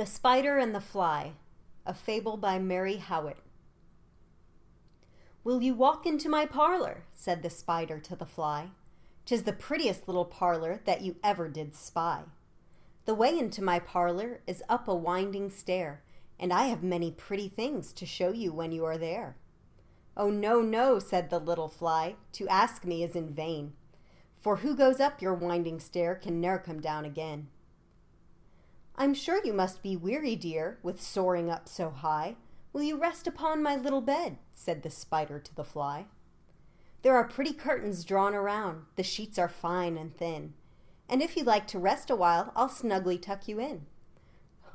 The Spider and the Fly, a fable by Mary Howitt. Will you walk into my parlor? said the spider to the fly. Tis the prettiest little parlor that you ever did spy. The way into my parlor is up a winding stair, and I have many pretty things to show you when you are there. Oh, no, no, said the little fly, to ask me is in vain, for who goes up your winding stair can ne'er come down again. I'm sure you must be weary, dear, with soaring up so high. Will you rest upon my little bed? said the spider to the fly. There are pretty curtains drawn around, the sheets are fine and thin, and if you like to rest a while, I'll snugly tuck you in.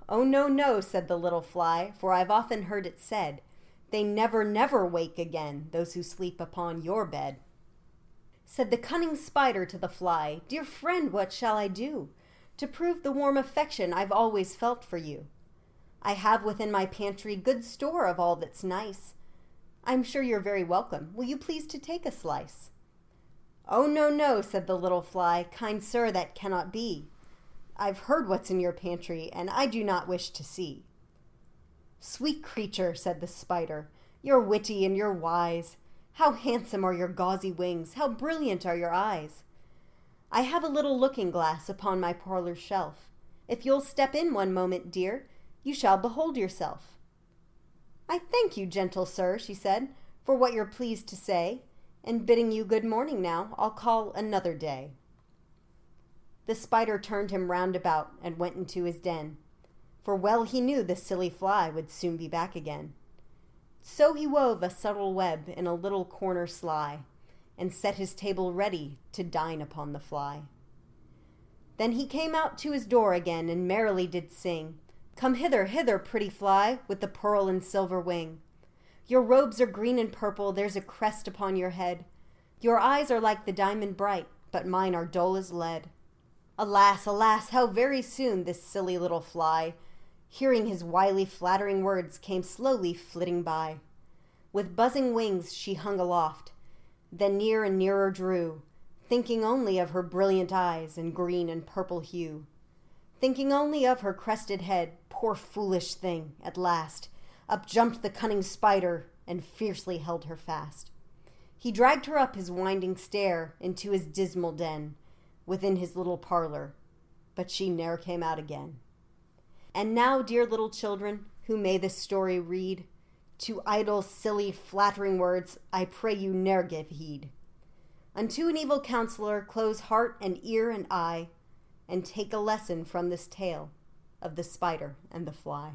Oh, no, no, said the little fly, for I've often heard it said, they never, never wake again, those who sleep upon your bed. Said the cunning spider to the fly, Dear friend, what shall I do? To prove the warm affection I've always felt for you. I have within my pantry good store of all that's nice. I'm sure you're very welcome. Will you please to take a slice? Oh, no, no, said the little fly. Kind sir, that cannot be. I've heard what's in your pantry, and I do not wish to see. Sweet creature, said the spider, you're witty and you're wise. How handsome are your gauzy wings, how brilliant are your eyes. I have a little looking glass upon my parlor shelf. If you'll step in one moment, dear, you shall behold yourself. I thank you, gentle sir, she said, for what you're pleased to say, and bidding you good morning now, I'll call another day. The spider turned him round about and went into his den, for well he knew the silly fly would soon be back again. So he wove a subtle web in a little corner sly, and set his table ready to dine upon the fly. Then he came out to his door again, and merrily did sing, Come hither, hither, pretty fly, with the pearl and silver wing. Your robes are green and purple, there's a crest upon your head. Your eyes are like the diamond bright, but mine are dull as lead. Alas, alas, how very soon this silly little fly, hearing his wily flattering words, came slowly flitting by. With buzzing wings she hung aloft, then near and nearer drew, thinking only of her brilliant eyes and green and purple hue. Thinking only of her crested head, poor foolish thing, at last, up jumped the cunning spider and fiercely held her fast. He dragged her up his winding stair into his dismal den, within his little parlor, but she ne'er came out again. And now, dear little children, who may this story read, to idle, silly, flattering words I pray you ne'er give heed. Unto an evil counselor close heart and ear and eye, and take a lesson from this tale of the spider and the fly.